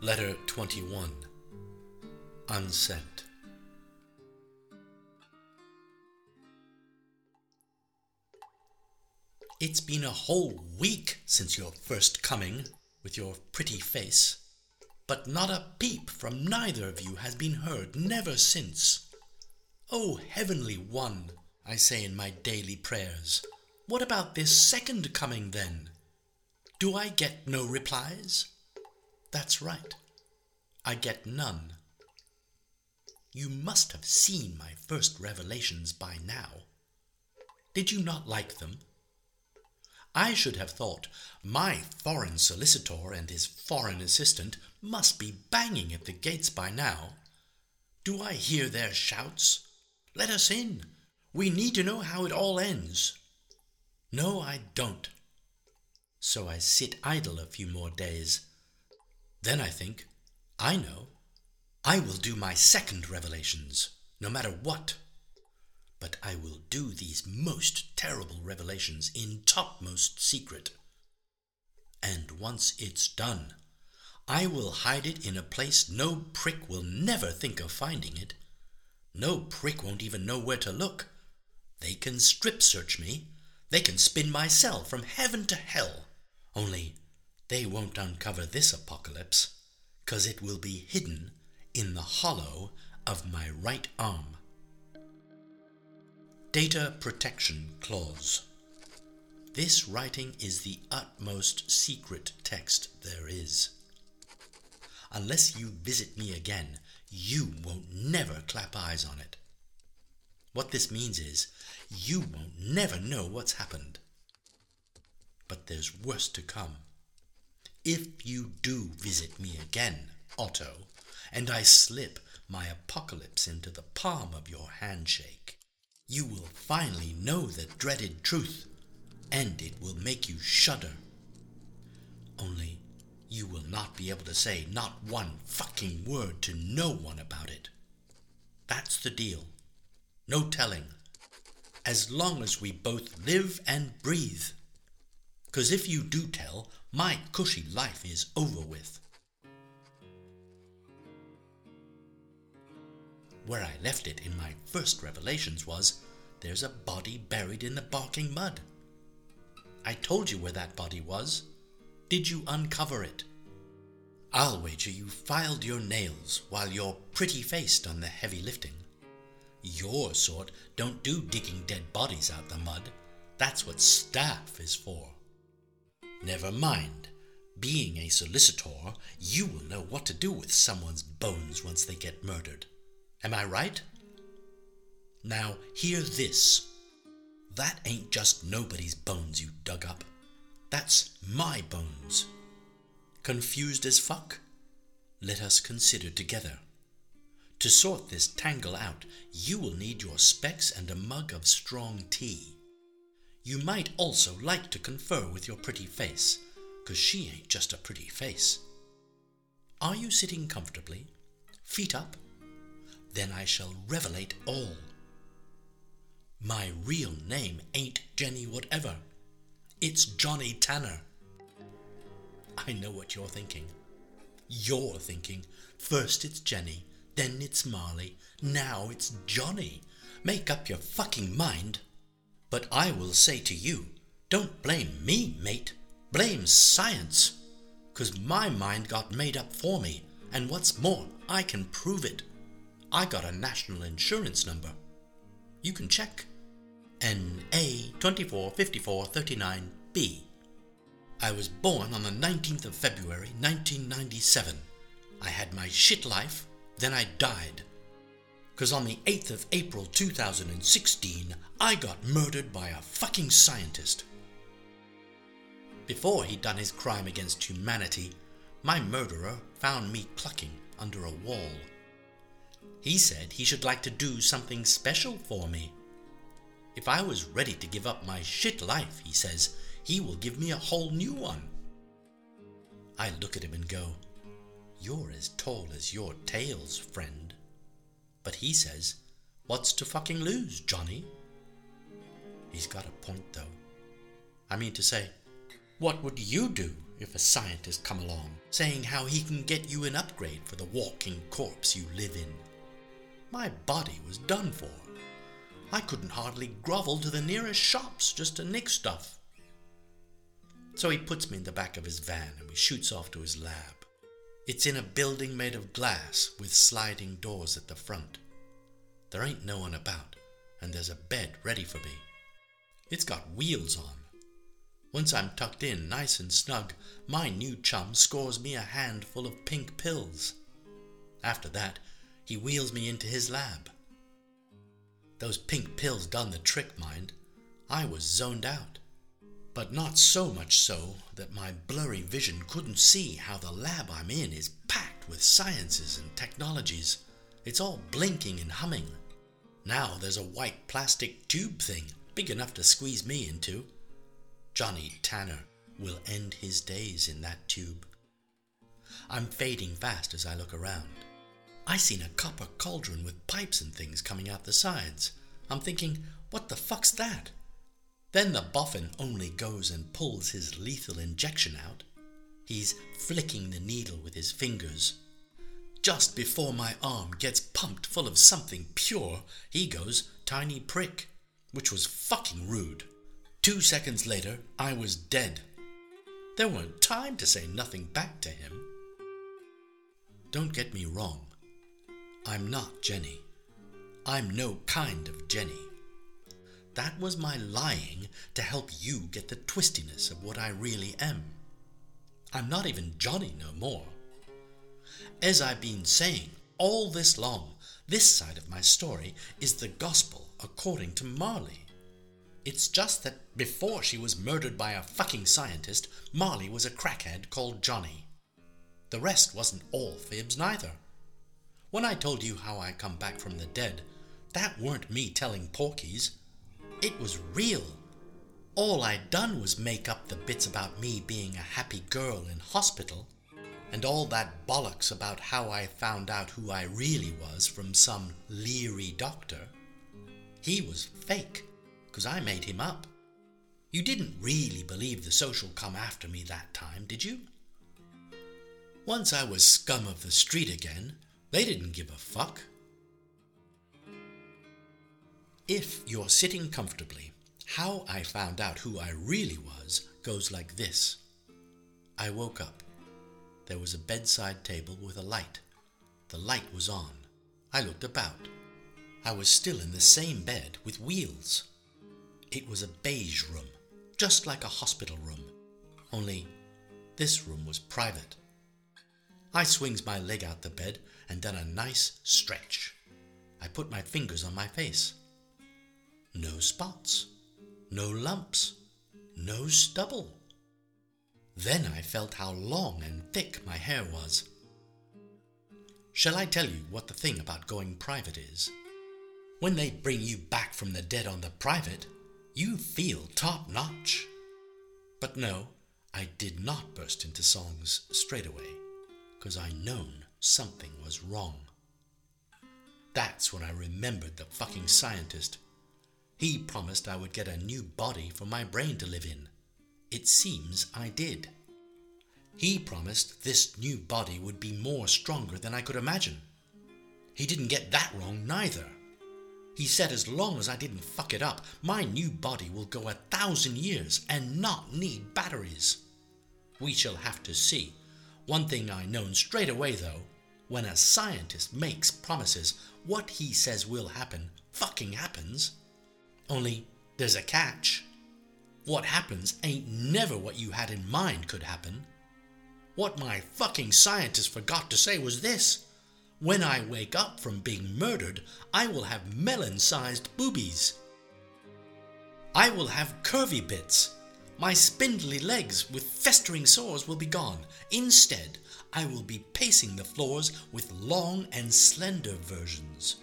Letter 21 Unsent. It's been a whole week since your first coming with your pretty face, but not a peep from neither of you has been heard never since. O heavenly one, I say in my daily prayers, what about this second coming then? Do I get no replies? That's right. I get none. You must have seen my first revelations by now. Did you not like them? I should have thought my foreign solicitor and his foreign assistant must be banging at the gates by now. Do I hear their shouts? Let us in. We need to know how it all ends. No, I don't. So I sit idle a few more days then I think, I know. I will do my second revelations, no matter what. But I will do these most terrible revelations in topmost secret. And once it's done, I will hide it in a place no prick will never think of finding it. No prick won't even know where to look. They can strip search me. They can spin my cell from heaven to hell. Only they won't uncover this apocalypse, because it will be hidden in the hollow of my right arm. Data Protection Clause This writing is the utmost secret text there is. Unless you visit me again, you won't never clap eyes on it. What this means is, you won't never know what's happened. But there's worse to come. If you do visit me again, Otto, and I slip my apocalypse into the palm of your handshake, you will finally know the dreaded truth, and it will make you shudder. Only you will not be able to say not one fucking word to no one about it. That's the deal. No telling. As long as we both live and breathe. Because if you do tell, my cushy life is over with. Where I left it in my first revelations was there's a body buried in the barking mud. I told you where that body was. Did you uncover it? I'll wager you filed your nails while you're pretty faced on the heavy lifting. Your sort don't do digging dead bodies out the mud. That's what staff is for. Never mind. Being a solicitor, you will know what to do with someone's bones once they get murdered. Am I right? Now, hear this. That ain't just nobody's bones you dug up. That's my bones. Confused as fuck? Let us consider together. To sort this tangle out, you will need your specs and a mug of strong tea. You might also like to confer with your pretty face, because she ain't just a pretty face. Are you sitting comfortably? Feet up? Then I shall revelate all. My real name ain't Jenny whatever. It's Johnny Tanner. I know what you're thinking. You're thinking, first it's Jenny, then it's Marley, now it's Johnny. Make up your fucking mind. But I will say to you, don't blame me, mate. Blame science. Cause my mind got made up for me, and what's more, I can prove it. I got a national insurance number. You can check. NA245439B. I was born on the 19th of February 1997. I had my shit life, then I died because on the 8th of April 2016, I got murdered by a fucking scientist. Before he'd done his crime against humanity, my murderer found me clucking under a wall. He said he should like to do something special for me. If I was ready to give up my shit life, he says, he will give me a whole new one. I look at him and go, You're as tall as your tales, friend. But he says, What's to fucking lose, Johnny? He's got a point, though. I mean to say, what would you do if a scientist come along saying how he can get you an upgrade for the walking corpse you live in? My body was done for. I couldn't hardly grovel to the nearest shops just to nick stuff. So he puts me in the back of his van and we shoots off to his lab. It's in a building made of glass with sliding doors at the front. There ain't no one about, and there's a bed ready for me. It's got wheels on. Once I'm tucked in nice and snug, my new chum scores me a handful of pink pills. After that, he wheels me into his lab. Those pink pills done the trick, mind. I was zoned out. But not so much so that my blurry vision couldn't see how the lab I'm in is packed with sciences and technologies. It's all blinking and humming. Now there's a white plastic tube thing big enough to squeeze me into. Johnny Tanner will end his days in that tube. I'm fading fast as I look around. I seen a copper cauldron with pipes and things coming out the sides. I'm thinking, what the fuck's that? Then the boffin only goes and pulls his lethal injection out. He's flicking the needle with his fingers. Just before my arm gets pumped full of something pure, he goes tiny prick, which was fucking rude. Two seconds later, I was dead. There weren't time to say nothing back to him. Don't get me wrong. I'm not Jenny. I'm no kind of Jenny. That was my lying to help you get the twistiness of what I really am. I'm not even Johnny no more. As I've been saying all this long, this side of my story is the gospel according to Marley. It's just that before she was murdered by a fucking scientist, Marley was a crackhead called Johnny. The rest wasn't all fibs neither. When I told you how I come back from the dead, that weren't me telling porkies. It was real. All I'd done was make up the bits about me being a happy girl in hospital, and all that bollocks about how I found out who I really was from some leery doctor. He was fake, 'cause I made him up. You didn't really believe the social come after me that time, did you? Once I was scum of the street again, they didn't give a fuck. If you're sitting comfortably, how I found out who I really was goes like this. I woke up. There was a bedside table with a light. The light was on. I looked about. I was still in the same bed with wheels. It was a beige room, just like a hospital room, only this room was private. I swings my leg out the bed and done a nice stretch. I put my fingers on my face. No spots, no lumps, no stubble. Then I felt how long and thick my hair was. Shall I tell you what the thing about going private is? When they bring you back from the dead on the private, you feel top notch. But no, I did not burst into songs straight away, because I known something was wrong. That's when I remembered the fucking scientist. He promised I would get a new body for my brain to live in. It seems I did. He promised this new body would be more stronger than I could imagine. He didn't get that wrong neither. He said as long as I didn't fuck it up, my new body will go a thousand years and not need batteries. We shall have to see. One thing I known straight away though, when a scientist makes promises, what he says will happen fucking happens. Only there's a catch. What happens ain't never what you had in mind could happen. What my fucking scientist forgot to say was this. When I wake up from being murdered, I will have melon sized boobies. I will have curvy bits. My spindly legs with festering sores will be gone. Instead, I will be pacing the floors with long and slender versions.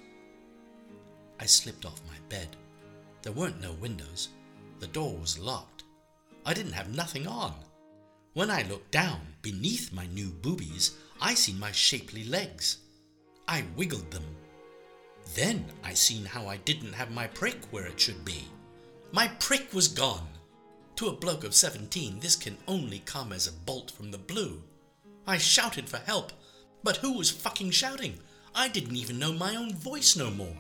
I slipped off my bed. There weren't no windows. The door was locked. I didn't have nothing on. When I looked down beneath my new boobies, I seen my shapely legs. I wiggled them. Then I seen how I didn't have my prick where it should be. My prick was gone. To a bloke of 17, this can only come as a bolt from the blue. I shouted for help, but who was fucking shouting? I didn't even know my own voice no more.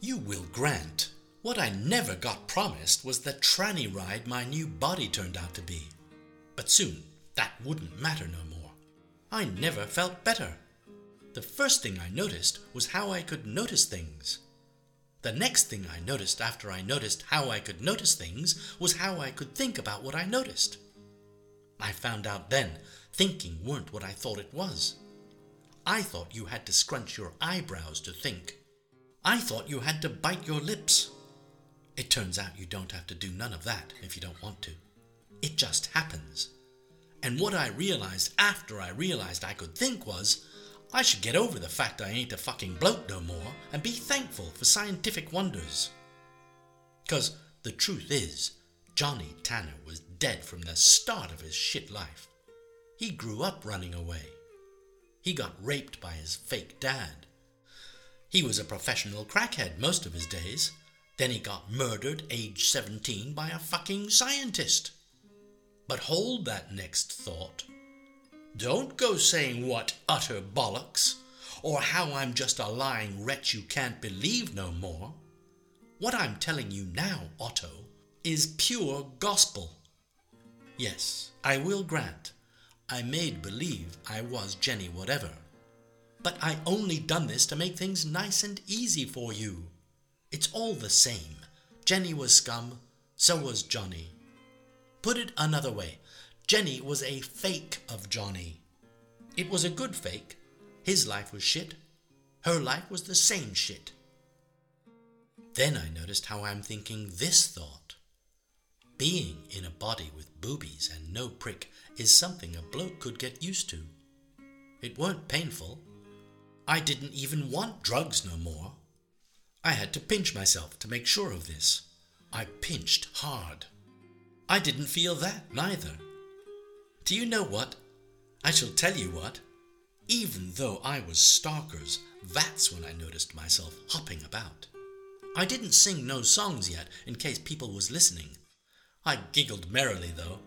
You will grant, what I never got promised was the tranny ride my new body turned out to be. But soon that wouldn't matter no more. I never felt better. The first thing I noticed was how I could notice things. The next thing I noticed after I noticed how I could notice things was how I could think about what I noticed. I found out then thinking weren't what I thought it was. I thought you had to scrunch your eyebrows to think. I thought you had to bite your lips. It turns out you don't have to do none of that if you don't want to. It just happens. And what I realized after I realized I could think was, I should get over the fact I ain't a fucking bloke no more and be thankful for scientific wonders. Because the truth is, Johnny Tanner was dead from the start of his shit life. He grew up running away. He got raped by his fake dad. He was a professional crackhead most of his days. Then he got murdered age 17 by a fucking scientist. But hold that next thought. Don't go saying what utter bollocks, or how I'm just a lying wretch you can't believe no more. What I'm telling you now, Otto, is pure gospel. Yes, I will grant, I made believe I was Jenny whatever. But I only done this to make things nice and easy for you. It's all the same. Jenny was scum, so was Johnny. Put it another way Jenny was a fake of Johnny. It was a good fake. His life was shit. Her life was the same shit. Then I noticed how I'm thinking this thought. Being in a body with boobies and no prick is something a bloke could get used to. It weren't painful. I didn't even want drugs no more. I had to pinch myself to make sure of this. I pinched hard. I didn't feel that neither. Do you know what? I shall tell you what. Even though I was stalkers, that's when I noticed myself hopping about. I didn't sing no songs yet in case people was listening. I giggled merrily though.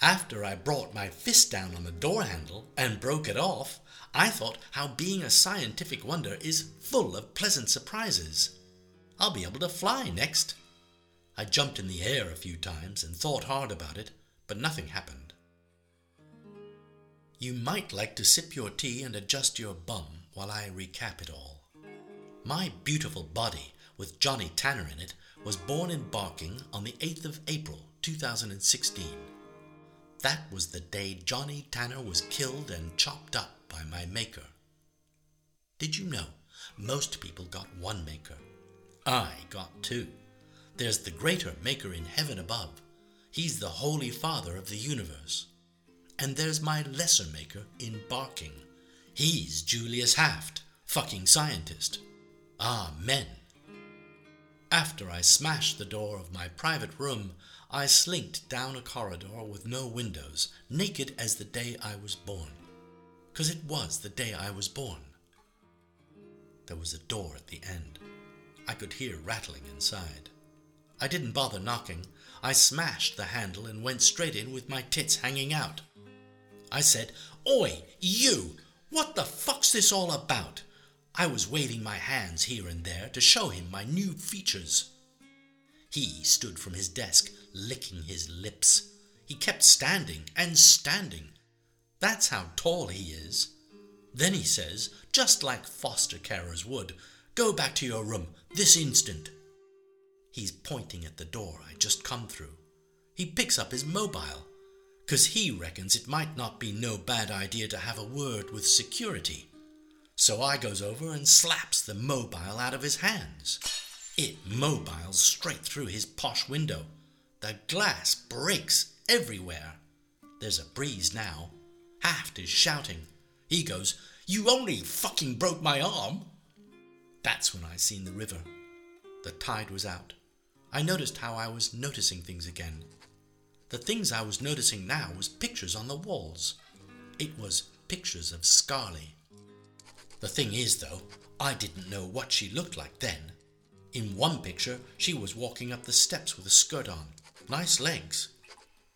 After I brought my fist down on the door handle and broke it off, I thought how being a scientific wonder is full of pleasant surprises. I'll be able to fly next. I jumped in the air a few times and thought hard about it, but nothing happened. You might like to sip your tea and adjust your bum while I recap it all. My beautiful body, with Johnny Tanner in it, was born in Barking on the 8th of April 2016. That was the day Johnny Tanner was killed and chopped up by my maker. Did you know most people got one maker? I got two. There's the greater maker in heaven above. He's the Holy Father of the universe. And there's my lesser maker in Barking. He's Julius Haft, fucking scientist. Amen. After I smashed the door of my private room, I slinked down a corridor with no windows, naked as the day I was born. Because it was the day I was born. There was a door at the end. I could hear rattling inside. I didn't bother knocking. I smashed the handle and went straight in with my tits hanging out. I said, Oi, you! What the fuck's this all about? I was waving my hands here and there to show him my new features. He stood from his desk, licking his lips. He kept standing and standing. That's how tall he is. Then he says, just like foster carers would, Go back to your room this instant. He's pointing at the door I just come through. He picks up his mobile, 'cause he reckons it might not be no bad idea to have a word with security. So I goes over and slaps the mobile out of his hands. It mobiles straight through his posh window. The glass breaks everywhere. There's a breeze now. Haft is shouting. He goes, You only fucking broke my arm. That's when I seen the river. The tide was out. I noticed how I was noticing things again. The things I was noticing now was pictures on the walls. It was pictures of Scarly. The thing is, though, I didn't know what she looked like then. In one picture, she was walking up the steps with a skirt on. Nice legs.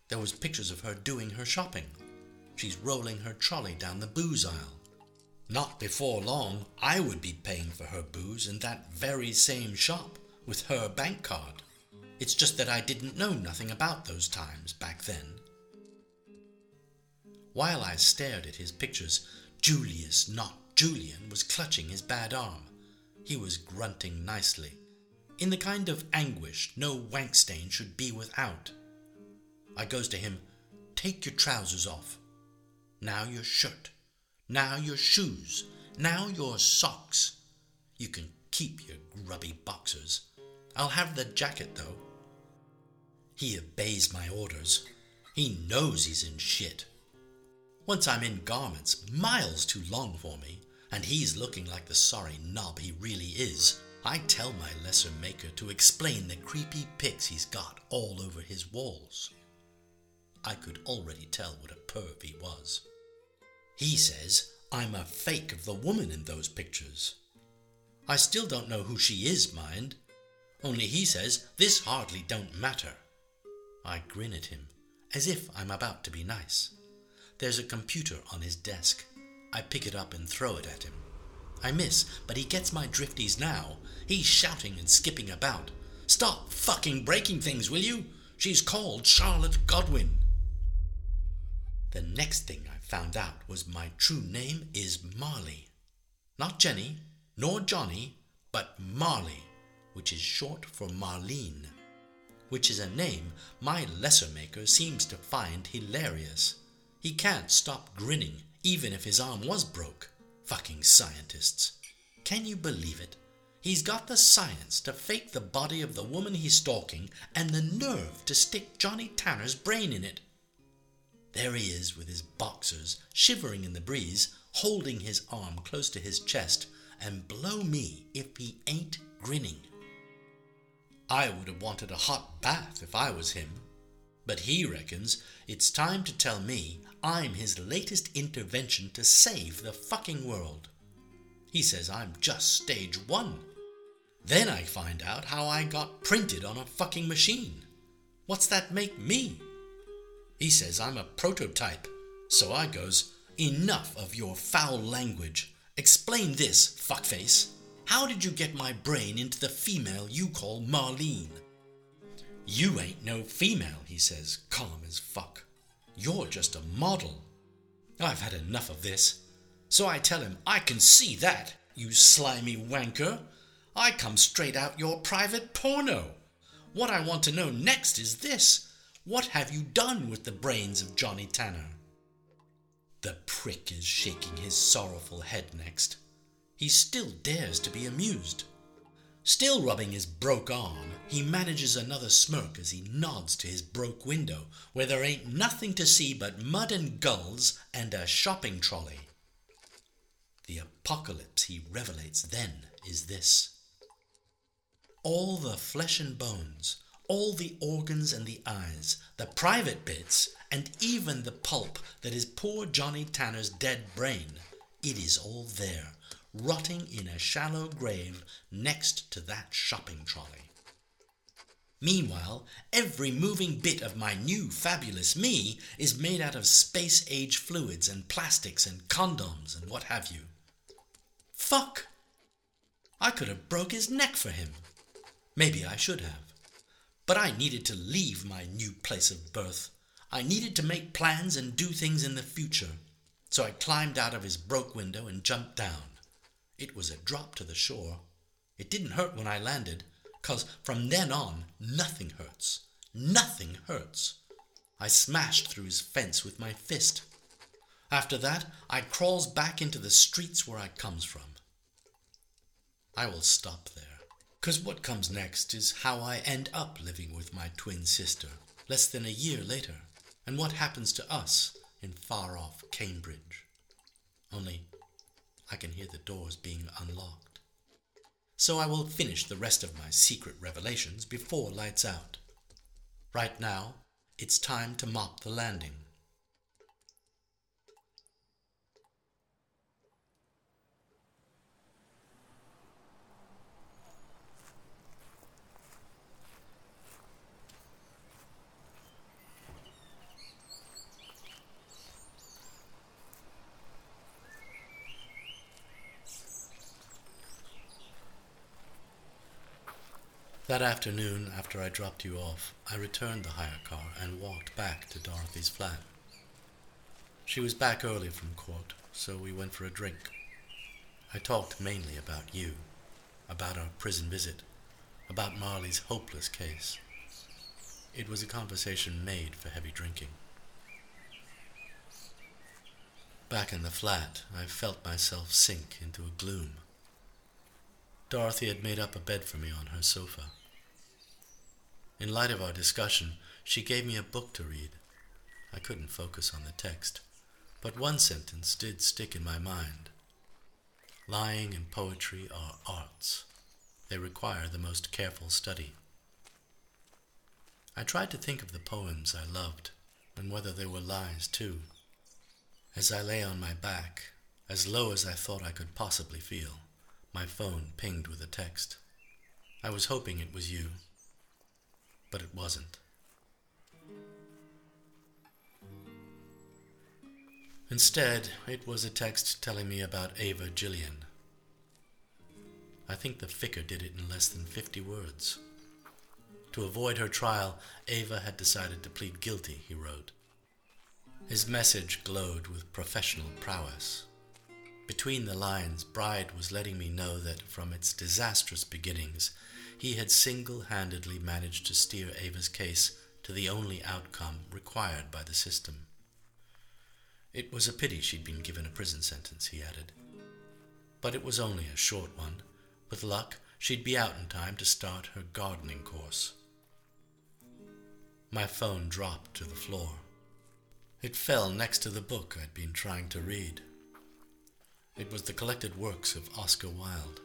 There was pictures of her doing her shopping. She's rolling her trolley down the booze aisle. Not before long, I would be paying for her booze in that very same shop with her bank card. It's just that I didn't know nothing about those times back then. While I stared at his pictures, Julius, not Julian, was clutching his bad arm. He was grunting nicely, in the kind of anguish no wank stain should be without. I goes to him, Take your trousers off. Now your shirt. Now your shoes. Now your socks. You can keep your grubby boxers. I'll have the jacket, though. He obeys my orders. He knows he's in shit. Once I'm in garments miles too long for me, and he's looking like the sorry knob he really is, I tell my lesser maker to explain the creepy pics he's got all over his walls. I could already tell what a perv he was. He says I'm a fake of the woman in those pictures. I still don't know who she is, mind. Only he says this hardly don't matter. I grin at him, as if I'm about to be nice. There's a computer on his desk. I pick it up and throw it at him. I miss, but he gets my drifties now. He's shouting and skipping about. Stop fucking breaking things, will you? She's called Charlotte Godwin. The next thing I found out was my true name is Marley. Not Jenny, nor Johnny, but Marley, which is short for Marlene, which is a name my lesser maker seems to find hilarious. He can't stop grinning, even if his arm was broke. Fucking scientists. Can you believe it? He's got the science to fake the body of the woman he's stalking and the nerve to stick Johnny Tanner's brain in it. There he is with his boxers, shivering in the breeze, holding his arm close to his chest, and blow me if he ain't grinning. I would have wanted a hot bath if I was him. But he reckons it's time to tell me I'm his latest intervention to save the fucking world. He says I'm just stage one. Then I find out how I got printed on a fucking machine. What's that make me? He says I'm a prototype. So I goes, Enough of your foul language. Explain this, fuckface. How did you get my brain into the female you call Marlene? You ain't no female, he says, calm as fuck. You're just a model. I've had enough of this. So I tell him, I can see that, you slimy wanker. I come straight out your private porno. What I want to know next is this what have you done with the brains of Johnny Tanner? The prick is shaking his sorrowful head next. He still dares to be amused. Still rubbing his broke arm, he manages another smirk as he nods to his broke window, where there ain't nothing to see but mud and gulls and a shopping trolley. The apocalypse he revelates then is this. All the flesh and bones, all the organs and the eyes, the private bits, and even the pulp that is poor Johnny Tanner's dead brain. It is all there, rotting in a shallow grave next to that shopping trolley. Meanwhile, every moving bit of my new fabulous me is made out of space age fluids and plastics and condoms and what have you. Fuck! I could have broke his neck for him. Maybe I should have. But I needed to leave my new place of birth. I needed to make plans and do things in the future. So I climbed out of his broke window and jumped down. It was a drop to the shore. It didn't hurt when I landed, cause from then on, nothing hurts. Nothing hurts. I smashed through his fence with my fist. After that, I crawls back into the streets where I comes from. I will stop there. Because what comes next is how I end up living with my twin sister less than a year later, and what happens to us in far off Cambridge. Only I can hear the doors being unlocked. so I will finish the rest of my secret revelations before lights out. Right now, it's time to mop the landing. That afternoon, after I dropped you off, I returned the hire car and walked back to Dorothy's flat. She was back early from court, so we went for a drink. I talked mainly about you, about our prison visit, about Marley's hopeless case. It was a conversation made for heavy drinking. Back in the flat, I felt myself sink into a gloom. Dorothy had made up a bed for me on her sofa. In light of our discussion, she gave me a book to read. I couldn't focus on the text, but one sentence did stick in my mind. Lying and poetry are arts. They require the most careful study. I tried to think of the poems I loved, and whether they were lies too. As I lay on my back, as low as I thought I could possibly feel, my phone pinged with a text. I was hoping it was you but it wasn't. Instead, it was a text telling me about Ava Gillian. I think the vicar did it in less than 50 words. To avoid her trial, Ava had decided to plead guilty, he wrote. His message glowed with professional prowess. Between the lines, Bride was letting me know that from its disastrous beginnings, he had single handedly managed to steer Ava's case to the only outcome required by the system. It was a pity she'd been given a prison sentence, he added. But it was only a short one. With luck, she'd be out in time to start her gardening course. My phone dropped to the floor. It fell next to the book I'd been trying to read. It was the collected works of Oscar Wilde.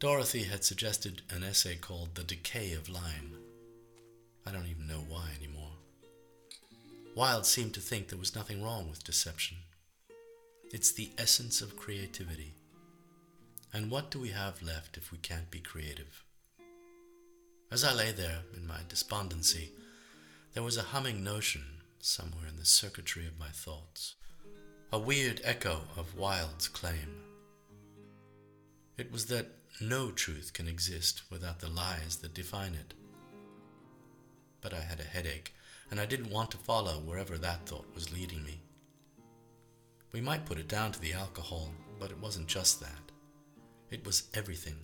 Dorothy had suggested an essay called The Decay of Lying. I don't even know why anymore. Wilde seemed to think there was nothing wrong with deception. It's the essence of creativity. And what do we have left if we can't be creative? As I lay there in my despondency, there was a humming notion somewhere in the circuitry of my thoughts, a weird echo of Wilde's claim. It was that no truth can exist without the lies that define it. But I had a headache, and I didn't want to follow wherever that thought was leading me. We might put it down to the alcohol, but it wasn't just that. It was everything.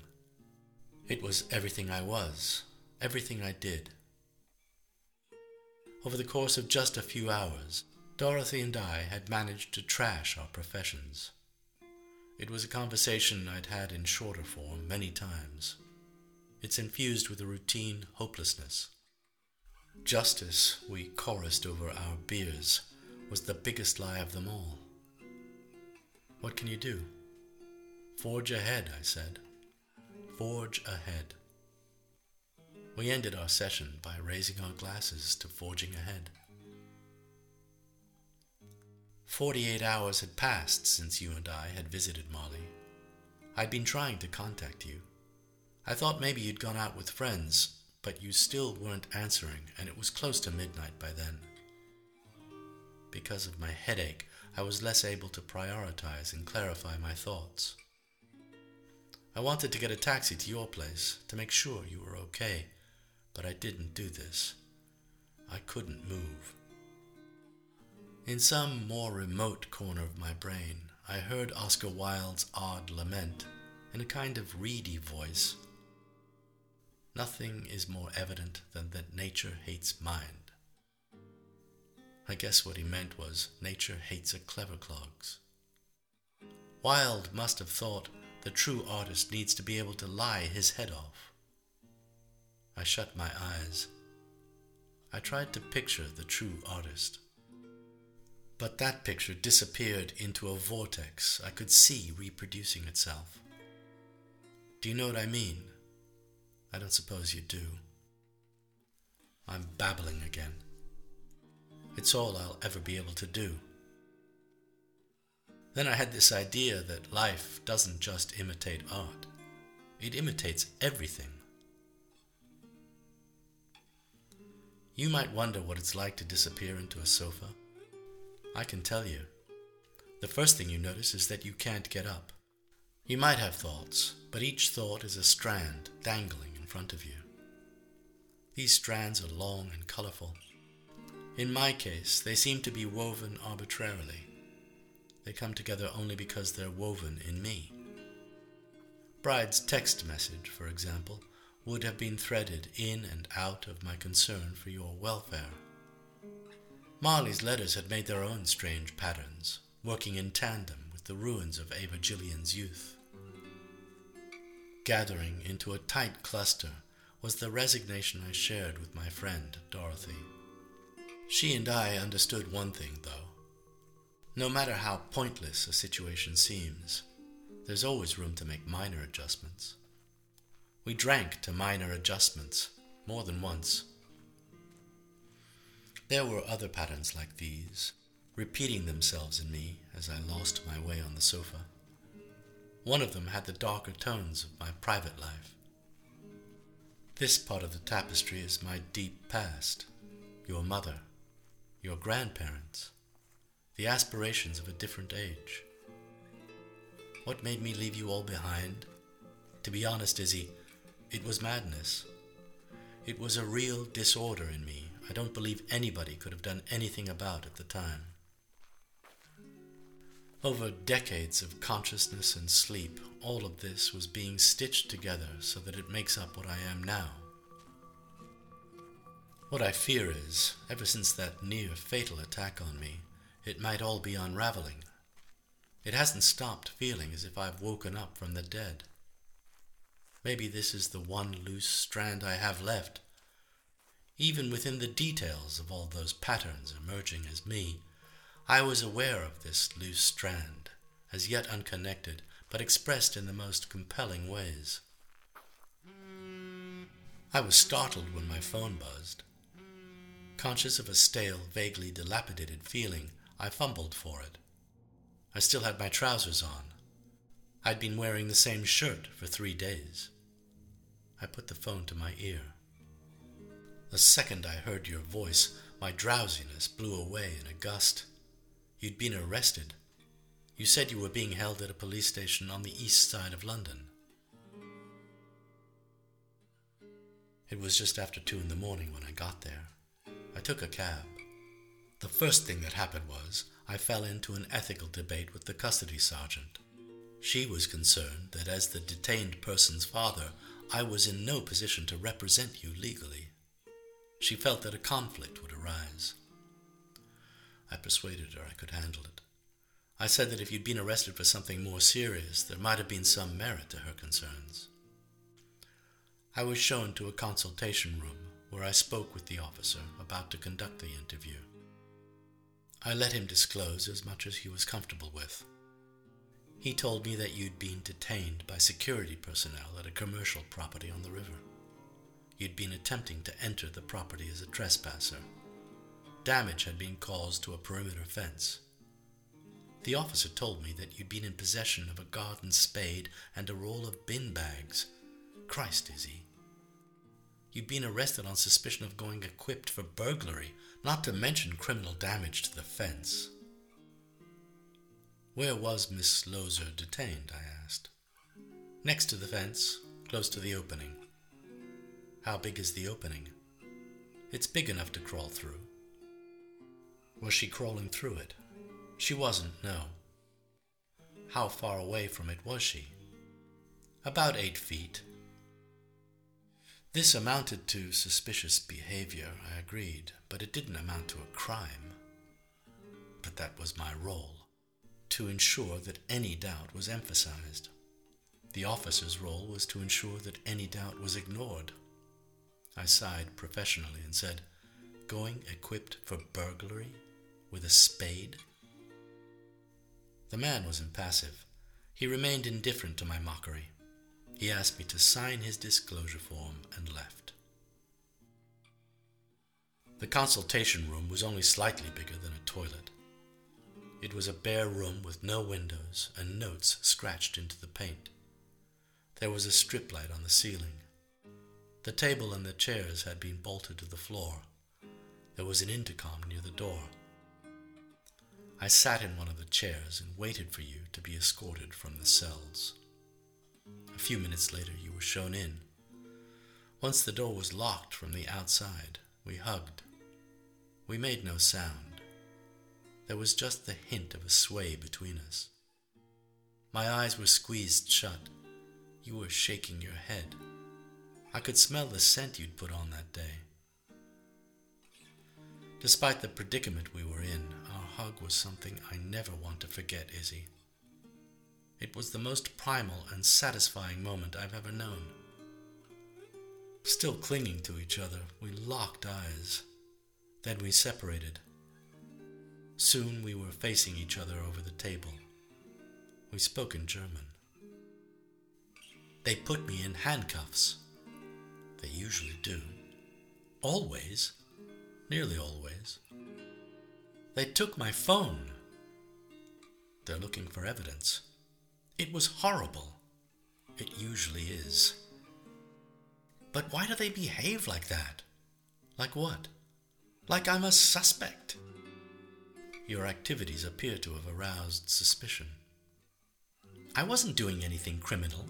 It was everything I was, everything I did. Over the course of just a few hours, Dorothy and I had managed to trash our professions. It was a conversation I'd had in shorter form many times. It's infused with a routine hopelessness. Justice, we chorused over our beers, was the biggest lie of them all. What can you do? Forge ahead, I said. Forge ahead. We ended our session by raising our glasses to forging ahead. Forty-eight hours had passed since you and I had visited Marley. I'd been trying to contact you. I thought maybe you'd gone out with friends, but you still weren't answering, and it was close to midnight by then. Because of my headache, I was less able to prioritize and clarify my thoughts. I wanted to get a taxi to your place to make sure you were okay, but I didn't do this. I couldn't move. In some more remote corner of my brain, I heard Oscar Wilde's odd lament in a kind of reedy voice. Nothing is more evident than that nature hates mind. I guess what he meant was nature hates a clever clogs. Wilde must have thought the true artist needs to be able to lie his head off. I shut my eyes. I tried to picture the true artist. But that picture disappeared into a vortex I could see reproducing itself. Do you know what I mean? I don't suppose you do. I'm babbling again. It's all I'll ever be able to do. Then I had this idea that life doesn't just imitate art, it imitates everything. You might wonder what it's like to disappear into a sofa. I can tell you. The first thing you notice is that you can't get up. You might have thoughts, but each thought is a strand dangling in front of you. These strands are long and colorful. In my case, they seem to be woven arbitrarily. They come together only because they're woven in me. Bride's text message, for example, would have been threaded in and out of my concern for your welfare. Marley's letters had made their own strange patterns, working in tandem with the ruins of Ava Gillian's youth. Gathering into a tight cluster was the resignation I shared with my friend Dorothy. She and I understood one thing, though. No matter how pointless a situation seems, there's always room to make minor adjustments. We drank to minor adjustments more than once. There were other patterns like these, repeating themselves in me as I lost my way on the sofa. One of them had the darker tones of my private life. This part of the tapestry is my deep past, your mother, your grandparents, the aspirations of a different age. What made me leave you all behind? To be honest, Izzy, it was madness. It was a real disorder in me I don't believe anybody could have done anything about it at the time. Over decades of consciousness and sleep, all of this was being stitched together so that it makes up what I am now. What I fear is, ever since that near fatal attack on me, it might all be unraveling. It hasn't stopped feeling as if I've woken up from the dead. Maybe this is the one loose strand I have left. Even within the details of all those patterns emerging as me, I was aware of this loose strand, as yet unconnected, but expressed in the most compelling ways. I was startled when my phone buzzed. Conscious of a stale, vaguely dilapidated feeling, I fumbled for it. I still had my trousers on. I'd been wearing the same shirt for three days. I put the phone to my ear. The second I heard your voice, my drowsiness blew away in a gust. You'd been arrested. You said you were being held at a police station on the east side of London. It was just after two in the morning when I got there. I took a cab. The first thing that happened was I fell into an ethical debate with the custody sergeant. She was concerned that as the detained person's father, I was in no position to represent you legally. She felt that a conflict would arise. I persuaded her I could handle it. I said that if you'd been arrested for something more serious, there might have been some merit to her concerns. I was shown to a consultation room where I spoke with the officer about to conduct the interview. I let him disclose as much as he was comfortable with. He told me that you'd been detained by security personnel at a commercial property on the river. You'd been attempting to enter the property as a trespasser. Damage had been caused to a perimeter fence. The officer told me that you'd been in possession of a garden spade and a roll of bin bags. Christ, Izzy? You'd been arrested on suspicion of going equipped for burglary, not to mention criminal damage to the fence. Where was Miss Lozer detained? I asked. Next to the fence, close to the opening. How big is the opening? It's big enough to crawl through. Was she crawling through it? She wasn't, no. How far away from it was she? About eight feet. This amounted to suspicious behavior, I agreed, but it didn't amount to a crime. But that was my role to ensure that any doubt was emphasized. The officer's role was to ensure that any doubt was ignored. I sighed professionally and said, Going equipped for burglary? With a spade? The man was impassive. He remained indifferent to my mockery. He asked me to sign his disclosure form and left. The consultation room was only slightly bigger than a toilet. It was a bare room with no windows and notes scratched into the paint. There was a strip light on the ceiling. The table and the chairs had been bolted to the floor. There was an intercom near the door. I sat in one of the chairs and waited for you to be escorted from the cells. A few minutes later, you were shown in. Once the door was locked from the outside, we hugged. We made no sound. There was just the hint of a sway between us. My eyes were squeezed shut. You were shaking your head. I could smell the scent you'd put on that day. Despite the predicament we were in, our hug was something I never want to forget, Izzy. It was the most primal and satisfying moment I've ever known. Still clinging to each other, we locked eyes. Then we separated. Soon we were facing each other over the table. We spoke in German. They put me in handcuffs. They usually do. Always. Nearly always. They took my phone. They're looking for evidence. It was horrible. It usually is. But why do they behave like that? Like what? Like I'm a suspect. Your activities appear to have aroused suspicion. I wasn't doing anything criminal.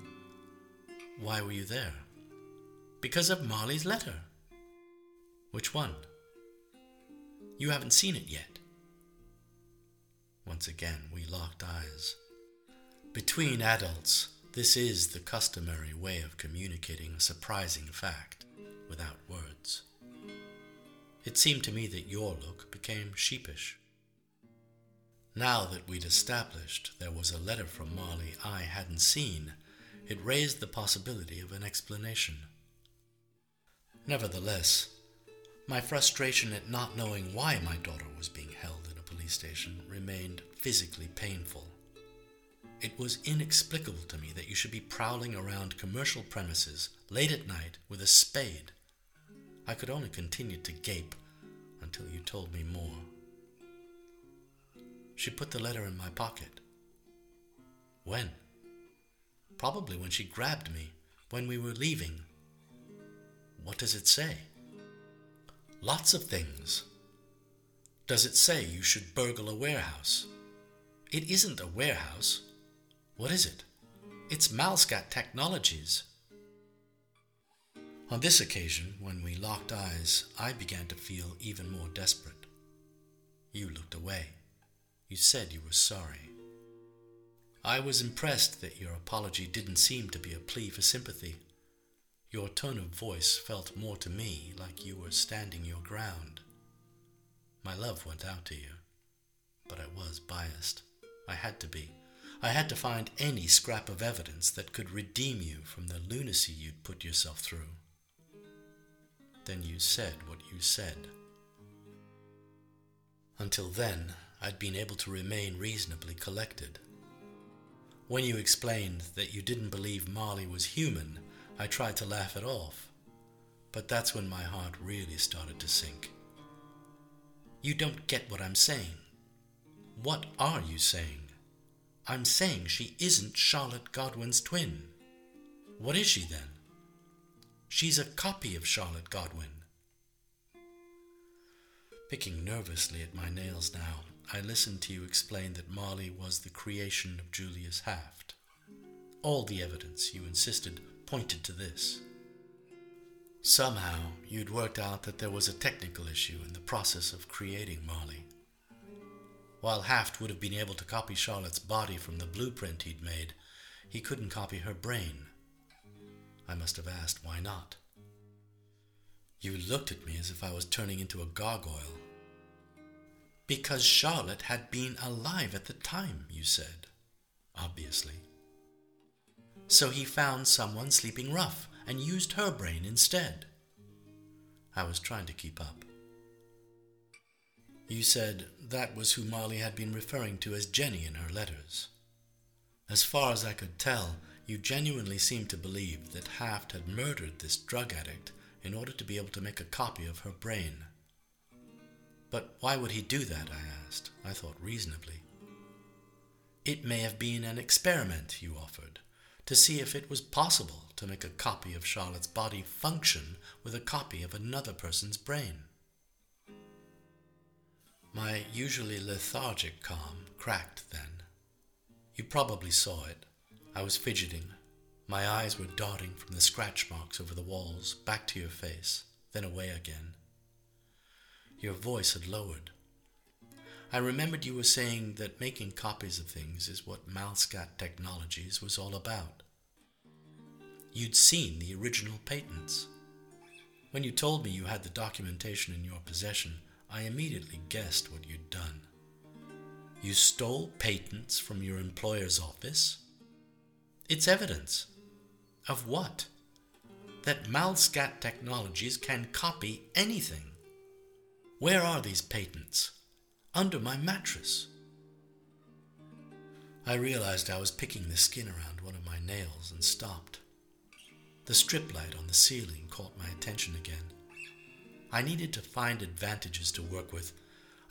Why were you there? Because of Marley's letter. Which one? You haven't seen it yet. Once again, we locked eyes. Between adults, this is the customary way of communicating a surprising fact without words. It seemed to me that your look became sheepish. Now that we'd established there was a letter from Marley I hadn't seen, it raised the possibility of an explanation. Nevertheless, my frustration at not knowing why my daughter was being held in a police station remained physically painful. It was inexplicable to me that you should be prowling around commercial premises late at night with a spade. I could only continue to gape until you told me more. She put the letter in my pocket. When? Probably when she grabbed me, when we were leaving. What does it say? Lots of things. Does it say you should burgle a warehouse? It isn't a warehouse. What is it? It's Malscat Technologies. On this occasion, when we locked eyes, I began to feel even more desperate. You looked away. You said you were sorry. I was impressed that your apology didn't seem to be a plea for sympathy. Your tone of voice felt more to me like you were standing your ground. My love went out to you, but I was biased. I had to be. I had to find any scrap of evidence that could redeem you from the lunacy you'd put yourself through. Then you said what you said. Until then, I'd been able to remain reasonably collected. When you explained that you didn't believe Marley was human, I tried to laugh it off. But that's when my heart really started to sink. You don't get what I'm saying. What are you saying? I'm saying she isn't Charlotte Godwin's twin. What is she then? She's a copy of Charlotte Godwin. Picking nervously at my nails now, I listened to you explain that Marley was the creation of Julius Haft. All the evidence, you insisted, pointed to this. Somehow, you'd worked out that there was a technical issue in the process of creating Marley. While Haft would have been able to copy Charlotte's body from the blueprint he'd made, he couldn't copy her brain. I must have asked why not. You looked at me as if I was turning into a gargoyle. Because Charlotte had been alive at the time, you said. Obviously. So he found someone sleeping rough and used her brain instead. I was trying to keep up. You said that was who Marley had been referring to as Jenny in her letters. As far as I could tell, You genuinely seemed to believe that Haft had murdered this drug addict in order to be able to make a copy of her brain. But why would he do that? I asked. I thought reasonably. It may have been an experiment you offered to see if it was possible to make a copy of Charlotte's body function with a copy of another person's brain. My usually lethargic calm cracked then. You probably saw it. I was fidgeting. My eyes were darting from the scratch marks over the walls back to your face, then away again. Your voice had lowered. I remembered you were saying that making copies of things is what Malscat Technologies was all about. You'd seen the original patents. When you told me you had the documentation in your possession, I immediately guessed what you'd done. You stole patents from your employer's office? It's evidence. Of what? That Malscat Technologies can copy anything. Where are these patents? Under my mattress. I realized I was picking the skin around one of my nails and stopped. The strip light on the ceiling caught my attention again. I needed to find advantages to work with.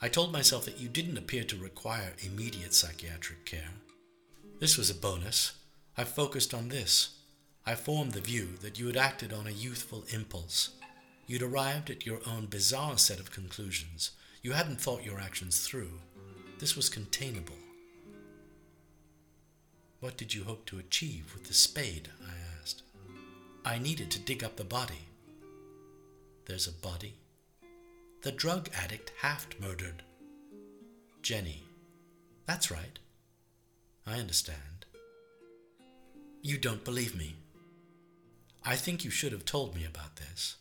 I told myself that you didn't appear to require immediate psychiatric care. This was a bonus. I focused on this. I formed the view that you had acted on a youthful impulse. You'd arrived at your own bizarre set of conclusions. You hadn't thought your actions through. This was containable. What did you hope to achieve with the spade? I. I needed to dig up the body. There's a body. The drug addict Haft murdered. Jenny. That's right. I understand. You don't believe me. I think you should have told me about this.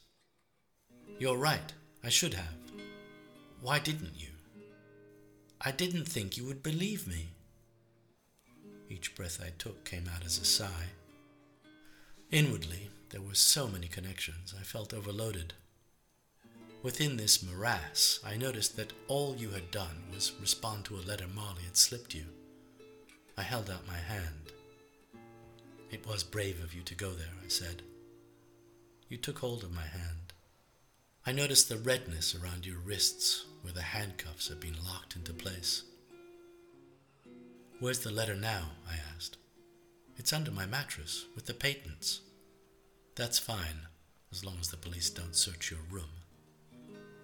You're right, I should have. Why didn't you? I didn't think you would believe me. Each breath I took came out as a sigh. Inwardly, there were so many connections, I felt overloaded. Within this morass, I noticed that all you had done was respond to a letter Marley had slipped you. I held out my hand. It was brave of you to go there, I said. You took hold of my hand. I noticed the redness around your wrists where the handcuffs had been locked into place. Where's the letter now? I asked. It's under my mattress with the patents. That's fine, as long as the police don't search your room.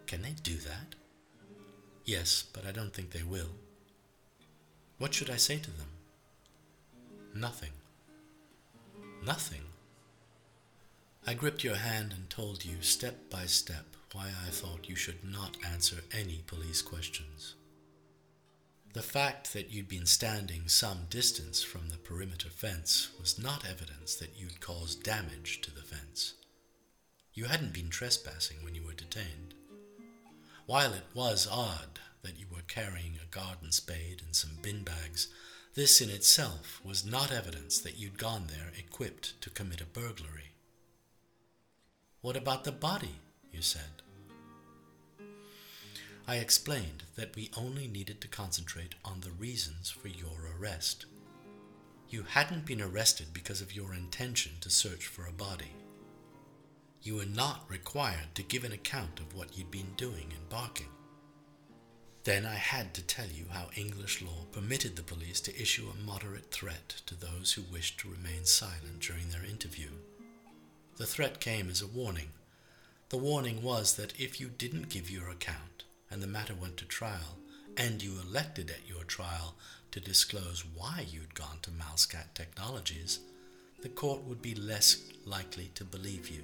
Can they do that? Yes, but I don't think they will. What should I say to them? Nothing. Nothing. I gripped your hand and told you step by step why I thought you should not answer any police questions. The fact that you'd been standing some distance from the perimeter fence was not evidence that you'd caused damage to the fence. You hadn't been trespassing when you were detained. While it was odd that you were carrying a garden spade and some bin bags, this in itself was not evidence that you'd gone there equipped to commit a burglary. What about the body? you said. I explained that we only needed to concentrate on the reasons for your arrest. You hadn't been arrested because of your intention to search for a body. You were not required to give an account of what you'd been doing in Barking. Then I had to tell you how English law permitted the police to issue a moderate threat to those who wished to remain silent during their interview. The threat came as a warning. The warning was that if you didn't give your account and the matter went to trial, and you elected at your trial to disclose why you'd gone to Malscat Technologies, the court would be less likely to believe you.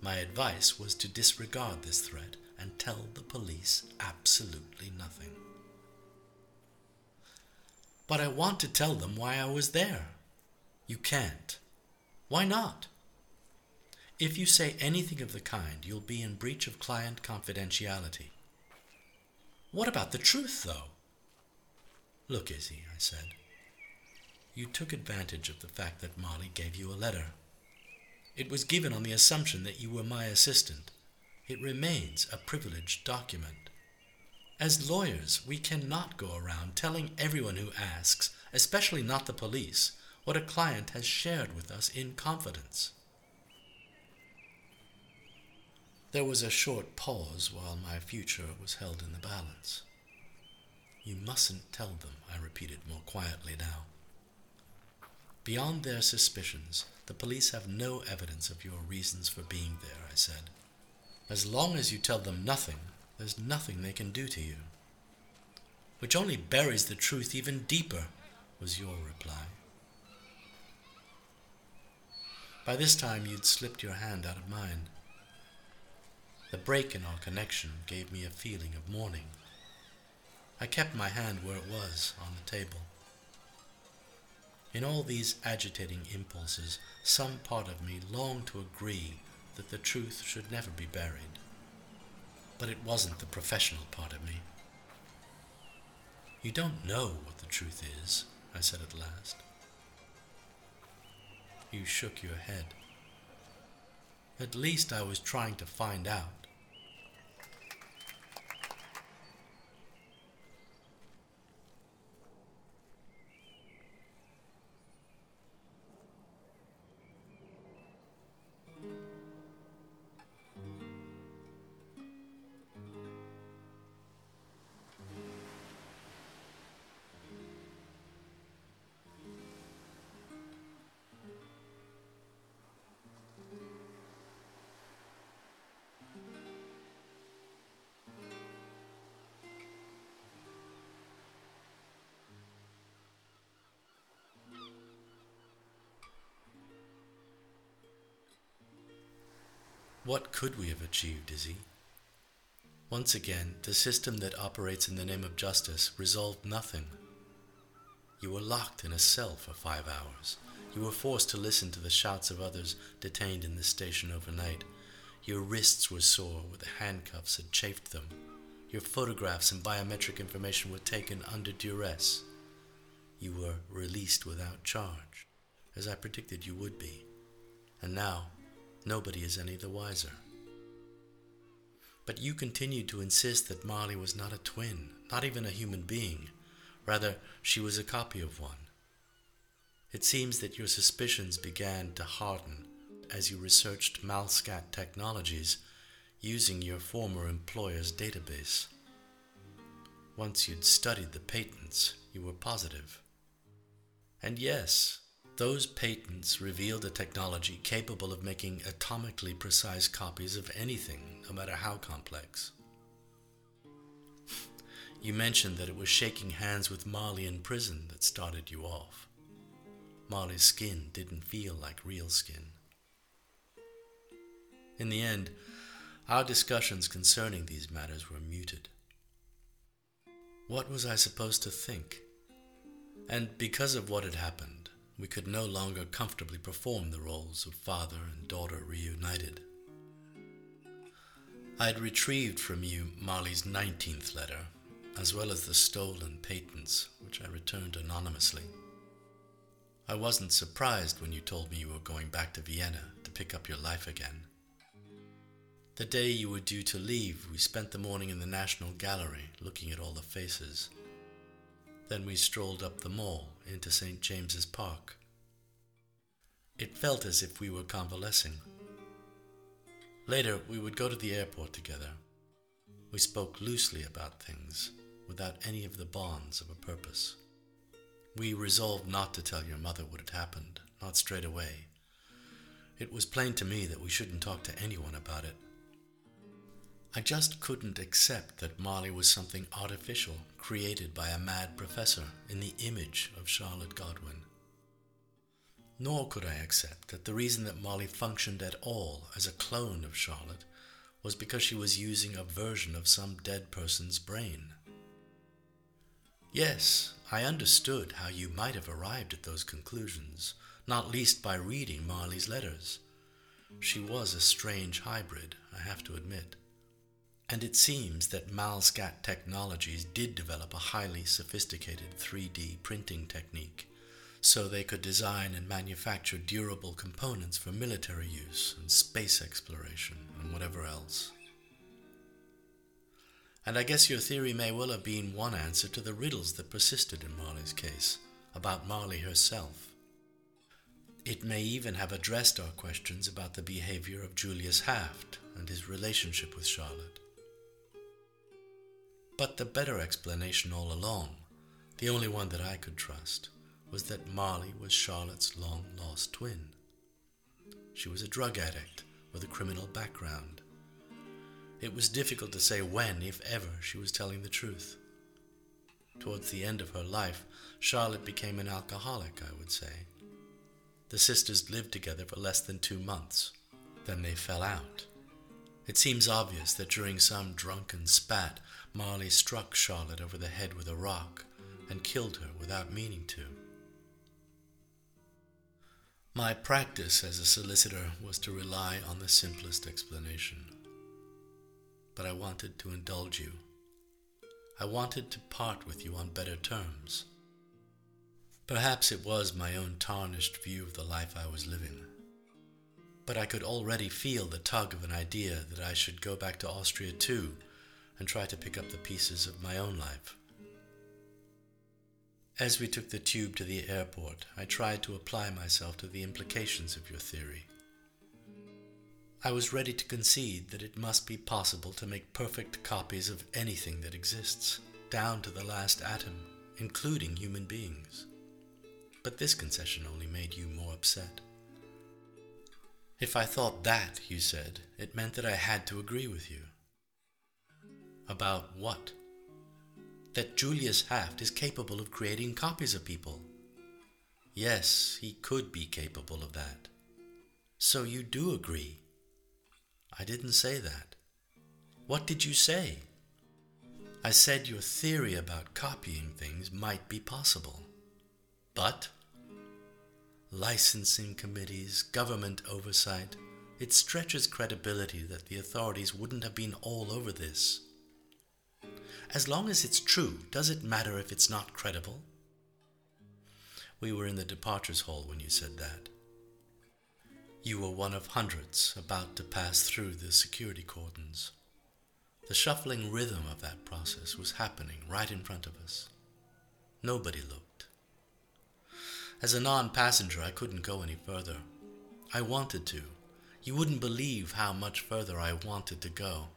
My advice was to disregard this threat and tell the police absolutely nothing. But I want to tell them why I was there. You can't. Why not? If you say anything of the kind, you'll be in breach of client confidentiality. What about the truth, though? Look, Izzy, I said. You took advantage of the fact that Marley gave you a letter. It was given on the assumption that you were my assistant. It remains a privileged document. As lawyers, we cannot go around telling everyone who asks, especially not the police, what a client has shared with us in confidence. There was a short pause while my future was held in the balance. You mustn't tell them, I repeated more quietly now. Beyond their suspicions, the police have no evidence of your reasons for being there, I said. As long as you tell them nothing, there's nothing they can do to you. Which only buries the truth even deeper, was your reply. By this time, you'd slipped your hand out of mine. The break in our connection gave me a feeling of mourning. I kept my hand where it was on the table. In all these agitating impulses, some part of me longed to agree that the truth should never be buried. But it wasn't the professional part of me. You don't know what the truth is, I said at last. You shook your head. At least I was trying to find out. What could we have achieved, Izzy? Once again, the system that operates in the name of justice resolved nothing. You were locked in a cell for five hours. You were forced to listen to the shouts of others detained in the station overnight. Your wrists were sore where the handcuffs had chafed them. Your photographs and biometric information were taken under duress. You were released without charge, as I predicted you would be. And now, Nobody is any the wiser. But you continued to insist that Marley was not a twin, not even a human being. Rather, she was a copy of one. It seems that your suspicions began to harden as you researched Malscat Technologies using your former employer's database. Once you'd studied the patents, you were positive. And yes, those patents revealed a technology capable of making atomically precise copies of anything, no matter how complex. You mentioned that it was shaking hands with Marley in prison that started you off. Marley's skin didn't feel like real skin. In the end, our discussions concerning these matters were muted. What was I supposed to think? And because of what had happened, we could no longer comfortably perform the roles of father and daughter reunited. I had retrieved from you Marley's nineteenth letter, as well as the stolen patents, which I returned anonymously. I wasn't surprised when you told me you were going back to Vienna to pick up your life again. The day you were due to leave, we spent the morning in the National Gallery looking at all the faces. Then we strolled up the mall into St. James's Park. It felt as if we were convalescing. Later, we would go to the airport together. We spoke loosely about things, without any of the bonds of a purpose. We resolved not to tell your mother what had happened, not straight away. It was plain to me that we shouldn't talk to anyone about it. I just couldn't accept that Marley was something artificial created by a mad professor in the image of Charlotte Godwin. Nor could I accept that the reason that Marley functioned at all as a clone of Charlotte was because she was using a version of some dead person's brain. Yes, I understood how you might have arrived at those conclusions, not least by reading Marley's letters. She was a strange hybrid, I have to admit. And it seems that Malscat Technologies did develop a highly sophisticated 3D printing technique so they could design and manufacture durable components for military use and space exploration and whatever else. And I guess your theory may well have been one answer to the riddles that persisted in Marley's case about Marley herself. It may even have addressed our questions about the behavior of Julius Haft and his relationship with Charlotte. But the better explanation all along, the only one that I could trust, was that Marley was Charlotte's long lost twin. She was a drug addict with a criminal background. It was difficult to say when, if ever, she was telling the truth. Towards the end of her life, Charlotte became an alcoholic, I would say. The sisters lived together for less than two months. Then they fell out. It seems obvious that during some drunken spat, Marley struck Charlotte over the head with a rock and killed her without meaning to. My practice as a solicitor was to rely on the simplest explanation. But I wanted to indulge you. I wanted to part with you on better terms. Perhaps it was my own tarnished view of the life I was living. But I could already feel the tug of an idea that I should go back to Austria too and try to pick up the pieces of my own life. As we took the tube to the airport, I tried to apply myself to the implications of your theory. I was ready to concede that it must be possible to make perfect copies of anything that exists, down to the last atom, including human beings. But this concession only made you more upset. If I thought that, you said, it meant that I had to agree with you. About what? That Julius Haft is capable of creating copies of people. Yes, he could be capable of that. So you do agree? I didn't say that. What did you say? I said your theory about copying things might be possible. But licensing committees, government oversight, it stretches credibility that the authorities wouldn't have been all over this. As long as it's true, does it matter if it's not credible? We were in the departures hall when you said that. You were one of hundreds about to pass through the security cordons. The shuffling rhythm of that process was happening right in front of us. Nobody looked. As a non passenger, I couldn't go any further. I wanted to. You wouldn't believe how much further I wanted to go.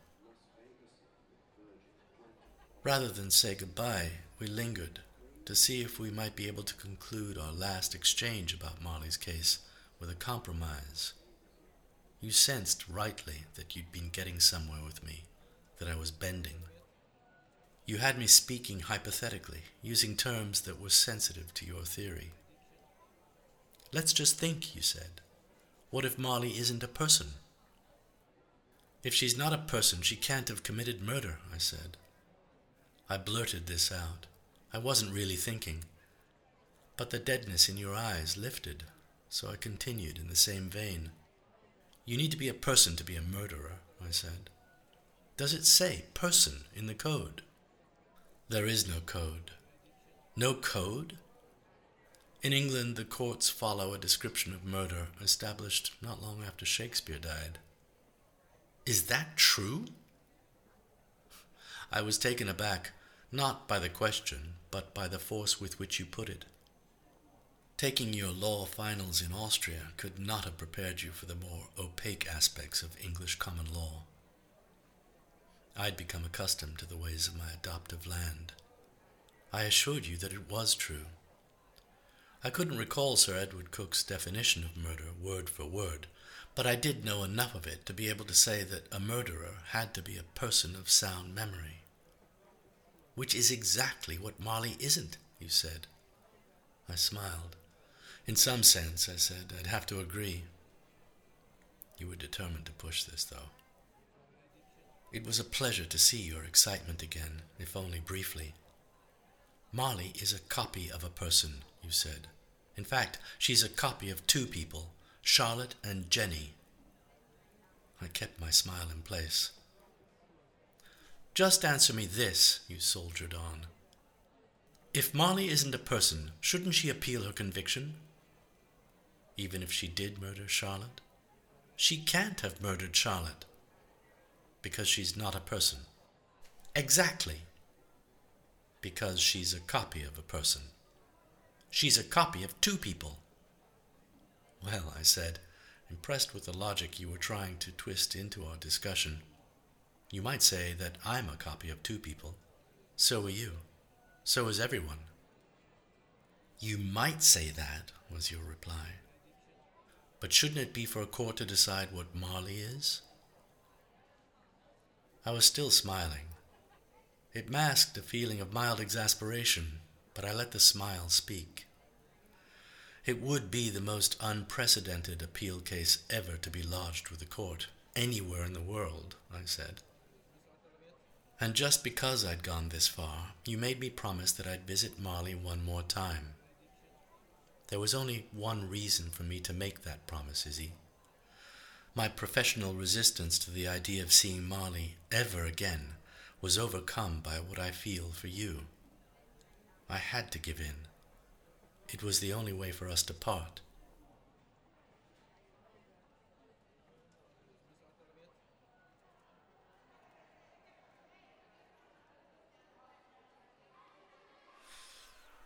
Rather than say goodbye, we lingered to see if we might be able to conclude our last exchange about Marley's case with a compromise. You sensed rightly that you'd been getting somewhere with me, that I was bending. You had me speaking hypothetically, using terms that were sensitive to your theory. Let's just think, you said. What if Marley isn't a person? If she's not a person, she can't have committed murder, I said. I blurted this out. I wasn't really thinking. But the deadness in your eyes lifted, so I continued in the same vein. You need to be a person to be a murderer, I said. Does it say person in the code? There is no code. No code? In England, the courts follow a description of murder established not long after Shakespeare died. Is that true? I was taken aback, not by the question, but by the force with which you put it. Taking your law finals in Austria could not have prepared you for the more opaque aspects of English common law. I'd become accustomed to the ways of my adoptive land. I assured you that it was true. I couldn't recall Sir Edward Coke's definition of murder word for word, but I did know enough of it to be able to say that a murderer had to be a person of sound memory. Which is exactly what Marley isn't, you said. I smiled. In some sense, I said, I'd have to agree. You were determined to push this, though. It was a pleasure to see your excitement again, if only briefly. Marley is a copy of a person, you said. In fact, she's a copy of two people, Charlotte and Jenny. I kept my smile in place. Just answer me this, you soldiered on. If Marley isn't a person, shouldn't she appeal her conviction? Even if she did murder Charlotte? She can't have murdered Charlotte because she's not a person. Exactly. Because she's a copy of a person. She's a copy of two people. Well, I said, impressed with the logic you were trying to twist into our discussion. You might say that I'm a copy of two people. So are you. So is everyone. You might say that, was your reply. But shouldn't it be for a court to decide what Marley is? I was still smiling. It masked a feeling of mild exasperation, but I let the smile speak. It would be the most unprecedented appeal case ever to be lodged with a court, anywhere in the world, I said. And just because I'd gone this far, you made me promise that I'd visit Marley one more time. There was only one reason for me to make that promise, Izzy. My professional resistance to the idea of seeing Marley ever again was overcome by what I feel for you. I had to give in. It was the only way for us to part.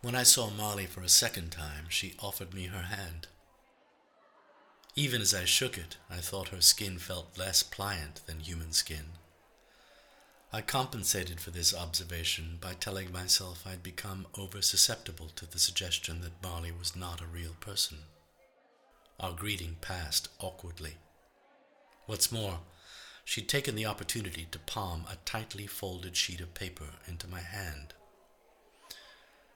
When I saw Marley for a second time, she offered me her hand. Even as I shook it, I thought her skin felt less pliant than human skin. I compensated for this observation by telling myself I'd become over susceptible to the suggestion that Marley was not a real person. Our greeting passed awkwardly. What's more, she'd taken the opportunity to palm a tightly folded sheet of paper into my hand.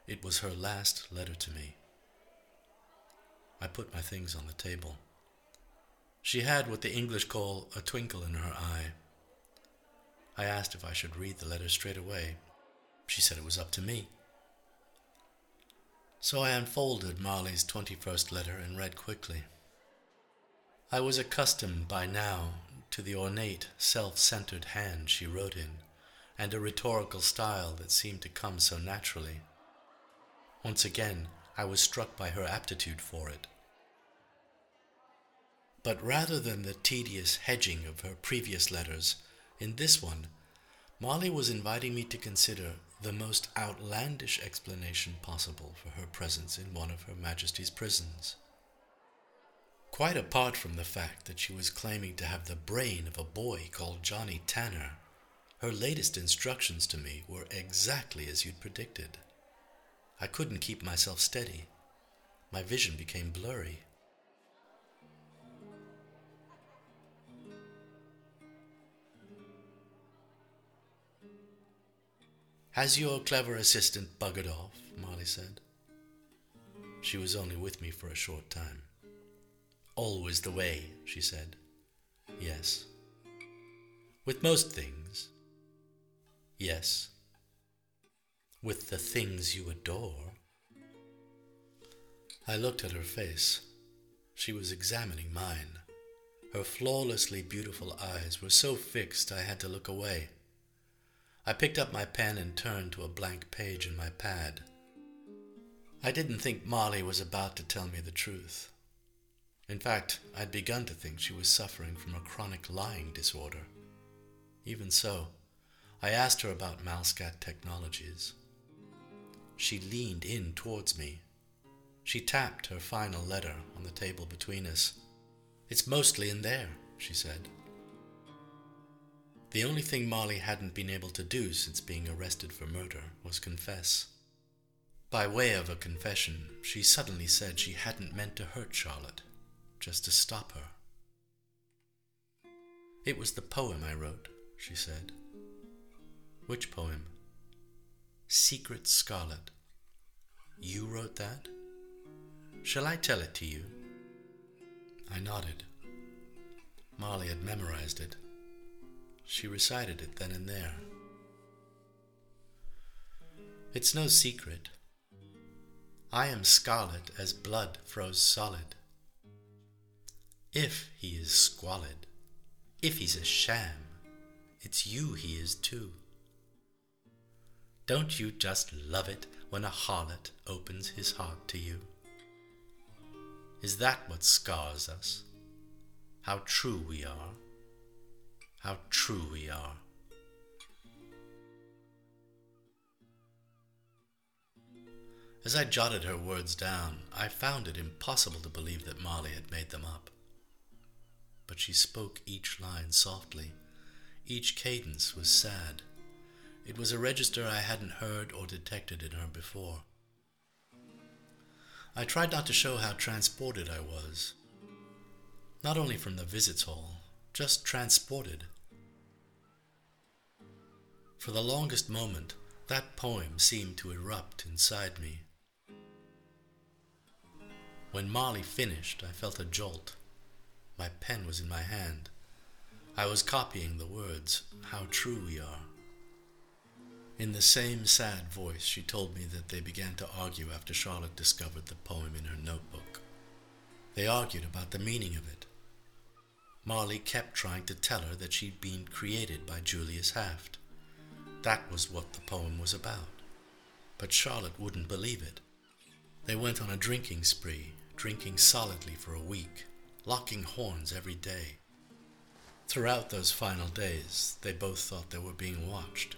It was her last letter to me. I put my things on the table. She had what the English call a twinkle in her eye. I asked if I should read the letter straight away. She said it was up to me. So I unfolded Marley's 21st letter and read quickly. I was accustomed by now to the ornate, self centered hand she wrote in, and a rhetorical style that seemed to come so naturally. Once again, I was struck by her aptitude for it. But rather than the tedious hedging of her previous letters, in this one, Marley was inviting me to consider the most outlandish explanation possible for her presence in one of Her Majesty's prisons. Quite apart from the fact that she was claiming to have the brain of a boy called Johnny Tanner, her latest instructions to me were exactly as you'd predicted. I couldn't keep myself steady. My vision became blurry. Has your clever assistant buggered off? Marley said. She was only with me for a short time. Always the way, she said. Yes. With most things. Yes with the things you adore. I looked at her face. She was examining mine. Her flawlessly beautiful eyes were so fixed I had to look away. I picked up my pen and turned to a blank page in my pad. I didn't think Marley was about to tell me the truth. In fact, I'd begun to think she was suffering from a chronic lying disorder. Even so, I asked her about Malscat Technologies. She leaned in towards me. She tapped her final letter on the table between us. It's mostly in there, she said. The only thing Marley hadn't been able to do since being arrested for murder was confess. By way of a confession, she suddenly said she hadn't meant to hurt Charlotte, just to stop her. It was the poem I wrote, she said. Which poem? Secret Scarlet. You wrote that? Shall I tell it to you? I nodded. Marley had memorized it. She recited it then and there. It's no secret. I am scarlet as blood froze solid. If he is squalid, if he's a sham, it's you he is too. Don't you just love it when a harlot opens his heart to you? Is that what scars us? How true we are. How true we are. As I jotted her words down, I found it impossible to believe that Marley had made them up. But she spoke each line softly. Each cadence was sad. It was a register I hadn't heard or detected in her before. I tried not to show how transported I was. Not only from the visits hall, just transported. For the longest moment, that poem seemed to erupt inside me. When Marley finished, I felt a jolt. My pen was in my hand. I was copying the words, How true we are. In the same sad voice, she told me that they began to argue after Charlotte discovered the poem in her notebook. They argued about the meaning of it. Marley kept trying to tell her that she'd been created by Julius Haft. That was what the poem was about. But Charlotte wouldn't believe it. They went on a drinking spree, drinking solidly for a week, locking horns every day. Throughout those final days, they both thought they were being watched.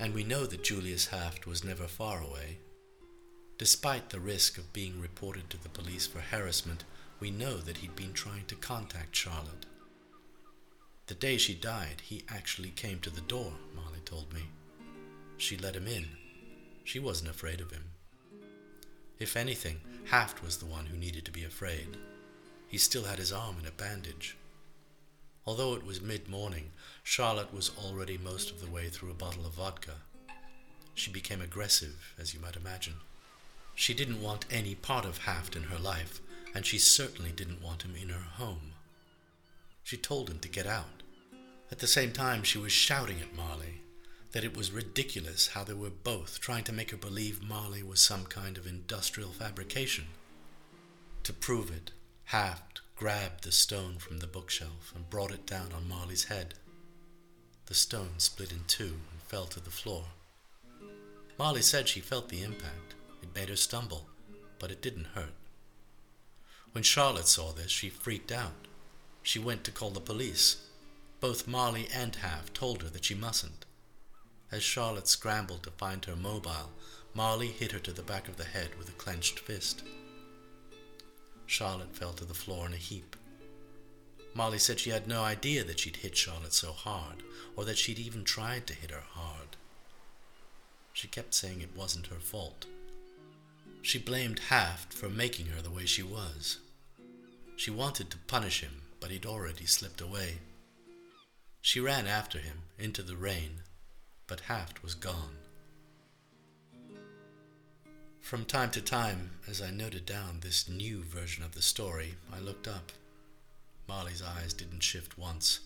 And we know that Julius Haft was never far away. Despite the risk of being reported to the police for harassment, we know that he'd been trying to contact Charlotte. The day she died, he actually came to the door, Marley told me. She let him in. She wasn't afraid of him. If anything, Haft was the one who needed to be afraid. He still had his arm in a bandage. Although it was mid morning, Charlotte was already most of the way through a bottle of vodka. She became aggressive, as you might imagine. She didn't want any part of Haft in her life, and she certainly didn't want him in her home. She told him to get out. At the same time, she was shouting at Marley that it was ridiculous how they were both trying to make her believe Marley was some kind of industrial fabrication. To prove it, Haft grabbed the stone from the bookshelf and brought it down on Marley's head. The stone split in two and fell to the floor. Marley said she felt the impact. It made her stumble, but it didn't hurt. When Charlotte saw this, she freaked out. She went to call the police. Both Marley and Haft told her that she mustn't. As Charlotte scrambled to find her mobile, Marley hit her to the back of the head with a clenched fist. Charlotte fell to the floor in a heap. Marley said she had no idea that she'd hit Charlotte so hard, or that she'd even tried to hit her hard. She kept saying it wasn't her fault. She blamed Haft for making her the way she was. She wanted to punish him, but he'd already slipped away. She ran after him into the rain, but Haft was gone. From time to time, as I noted down this new version of the story, I looked up. Marley's eyes didn't shift once.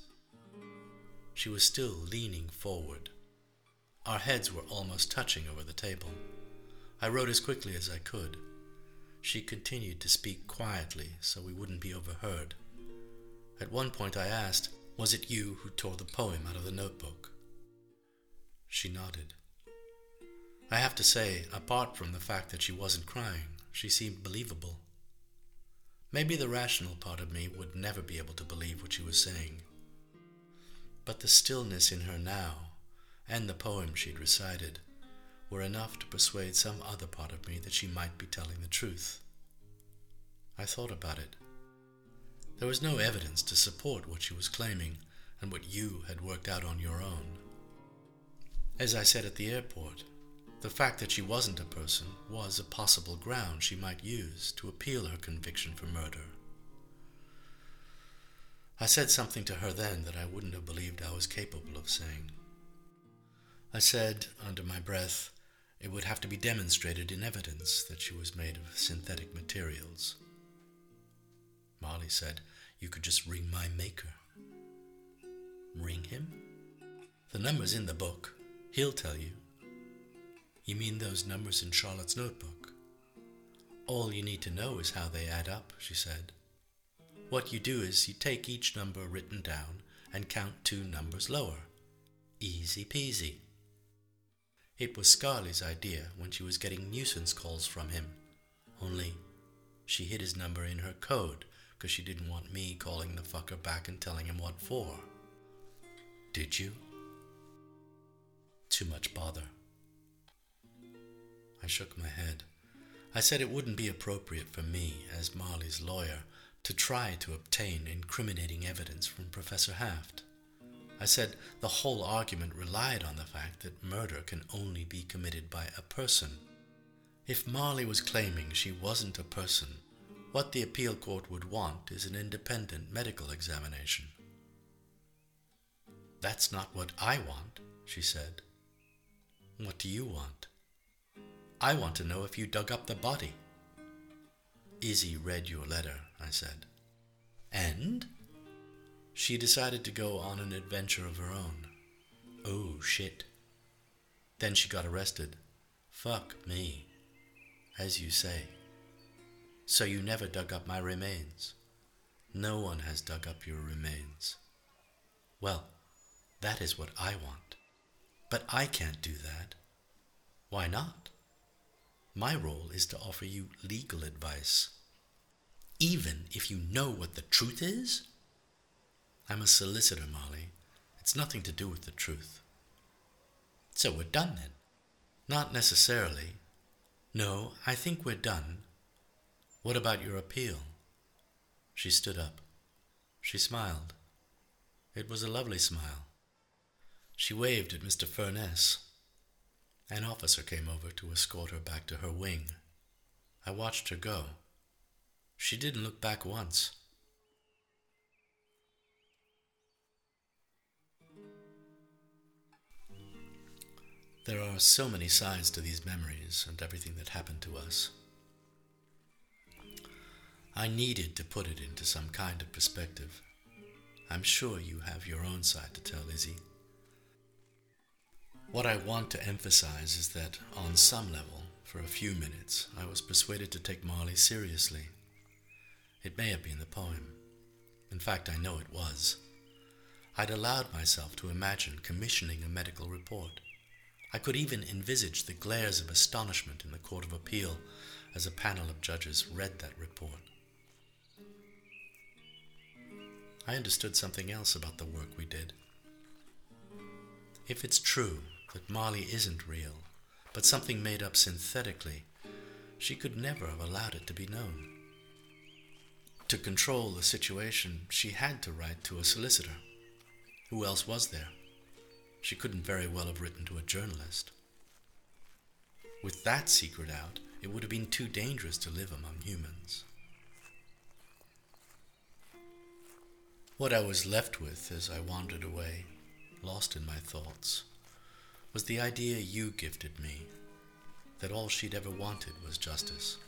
She was still leaning forward. Our heads were almost touching over the table. I wrote as quickly as I could. She continued to speak quietly so we wouldn't be overheard. At one point I asked, Was it you who tore the poem out of the notebook? She nodded. I have to say, apart from the fact that she wasn't crying, she seemed believable. Maybe the rational part of me would never be able to believe what she was saying. But the stillness in her now, and the poem she'd recited, were enough to persuade some other part of me that she might be telling the truth. I thought about it. There was no evidence to support what she was claiming and what you had worked out on your own. As I said at the airport, the fact that she wasn't a person was a possible ground she might use to appeal her conviction for murder. I said something to her then that I wouldn't have believed I was capable of saying. I said, under my breath, it would have to be demonstrated in evidence that she was made of synthetic materials. Marley said, You could just ring my maker. Ring him? The number's in the book. He'll tell you. You mean those numbers in Charlotte's notebook? All you need to know is how they add up, she said. What you do is you take each number written down and count two numbers lower. Easy peasy. It was Scarley's idea when she was getting nuisance calls from him. Only she hid his number in her code because she didn't want me calling the fucker back and telling him what for. Did you? Too much bother. I shook my head. I said it wouldn't be appropriate for me, as Marley's lawyer, to try to obtain incriminating evidence from Professor Haft. I said the whole argument relied on the fact that murder can only be committed by a person. If Marley was claiming she wasn't a person, what the appeal court would want is an independent medical examination. That's not what I want, she said. What do you want? I want to know if you dug up the body. Izzy read your letter, I said. And? She decided to go on an adventure of her own. Oh, shit. Then she got arrested. Fuck me. As you say. So you never dug up my remains. No one has dug up your remains. Well, that is what I want. But I can't do that. Why not? My role is to offer you legal advice. Even if you know what the truth is? I'm a solicitor, Marley. It's nothing to do with the truth. So we're done then? Not necessarily. No, I think we're done. What about your appeal? She stood up. She smiled. It was a lovely smile. She waved at Mr. Furness. An officer came over to escort her back to her wing. I watched her go. She didn't look back once. There are so many sides to these memories and everything that happened to us. I needed to put it into some kind of perspective. I'm sure you have your own side to tell, Izzy. What I want to emphasize is that, on some level, for a few minutes, I was persuaded to take Marley seriously. It may have been the poem. In fact, I know it was. I'd allowed myself to imagine commissioning a medical report. I could even envisage the glares of astonishment in the Court of Appeal as a panel of judges read that report. I understood something else about the work we did. If it's true that Marley isn't real, but something made up synthetically, she could never have allowed it to be known. To control the situation, she had to write to a solicitor. Who else was there? She couldn't very well have written to a journalist. With that secret out, it would have been too dangerous to live among humans. What I was left with as I wandered away, lost in my thoughts, was the idea you gifted me that all she'd ever wanted was justice.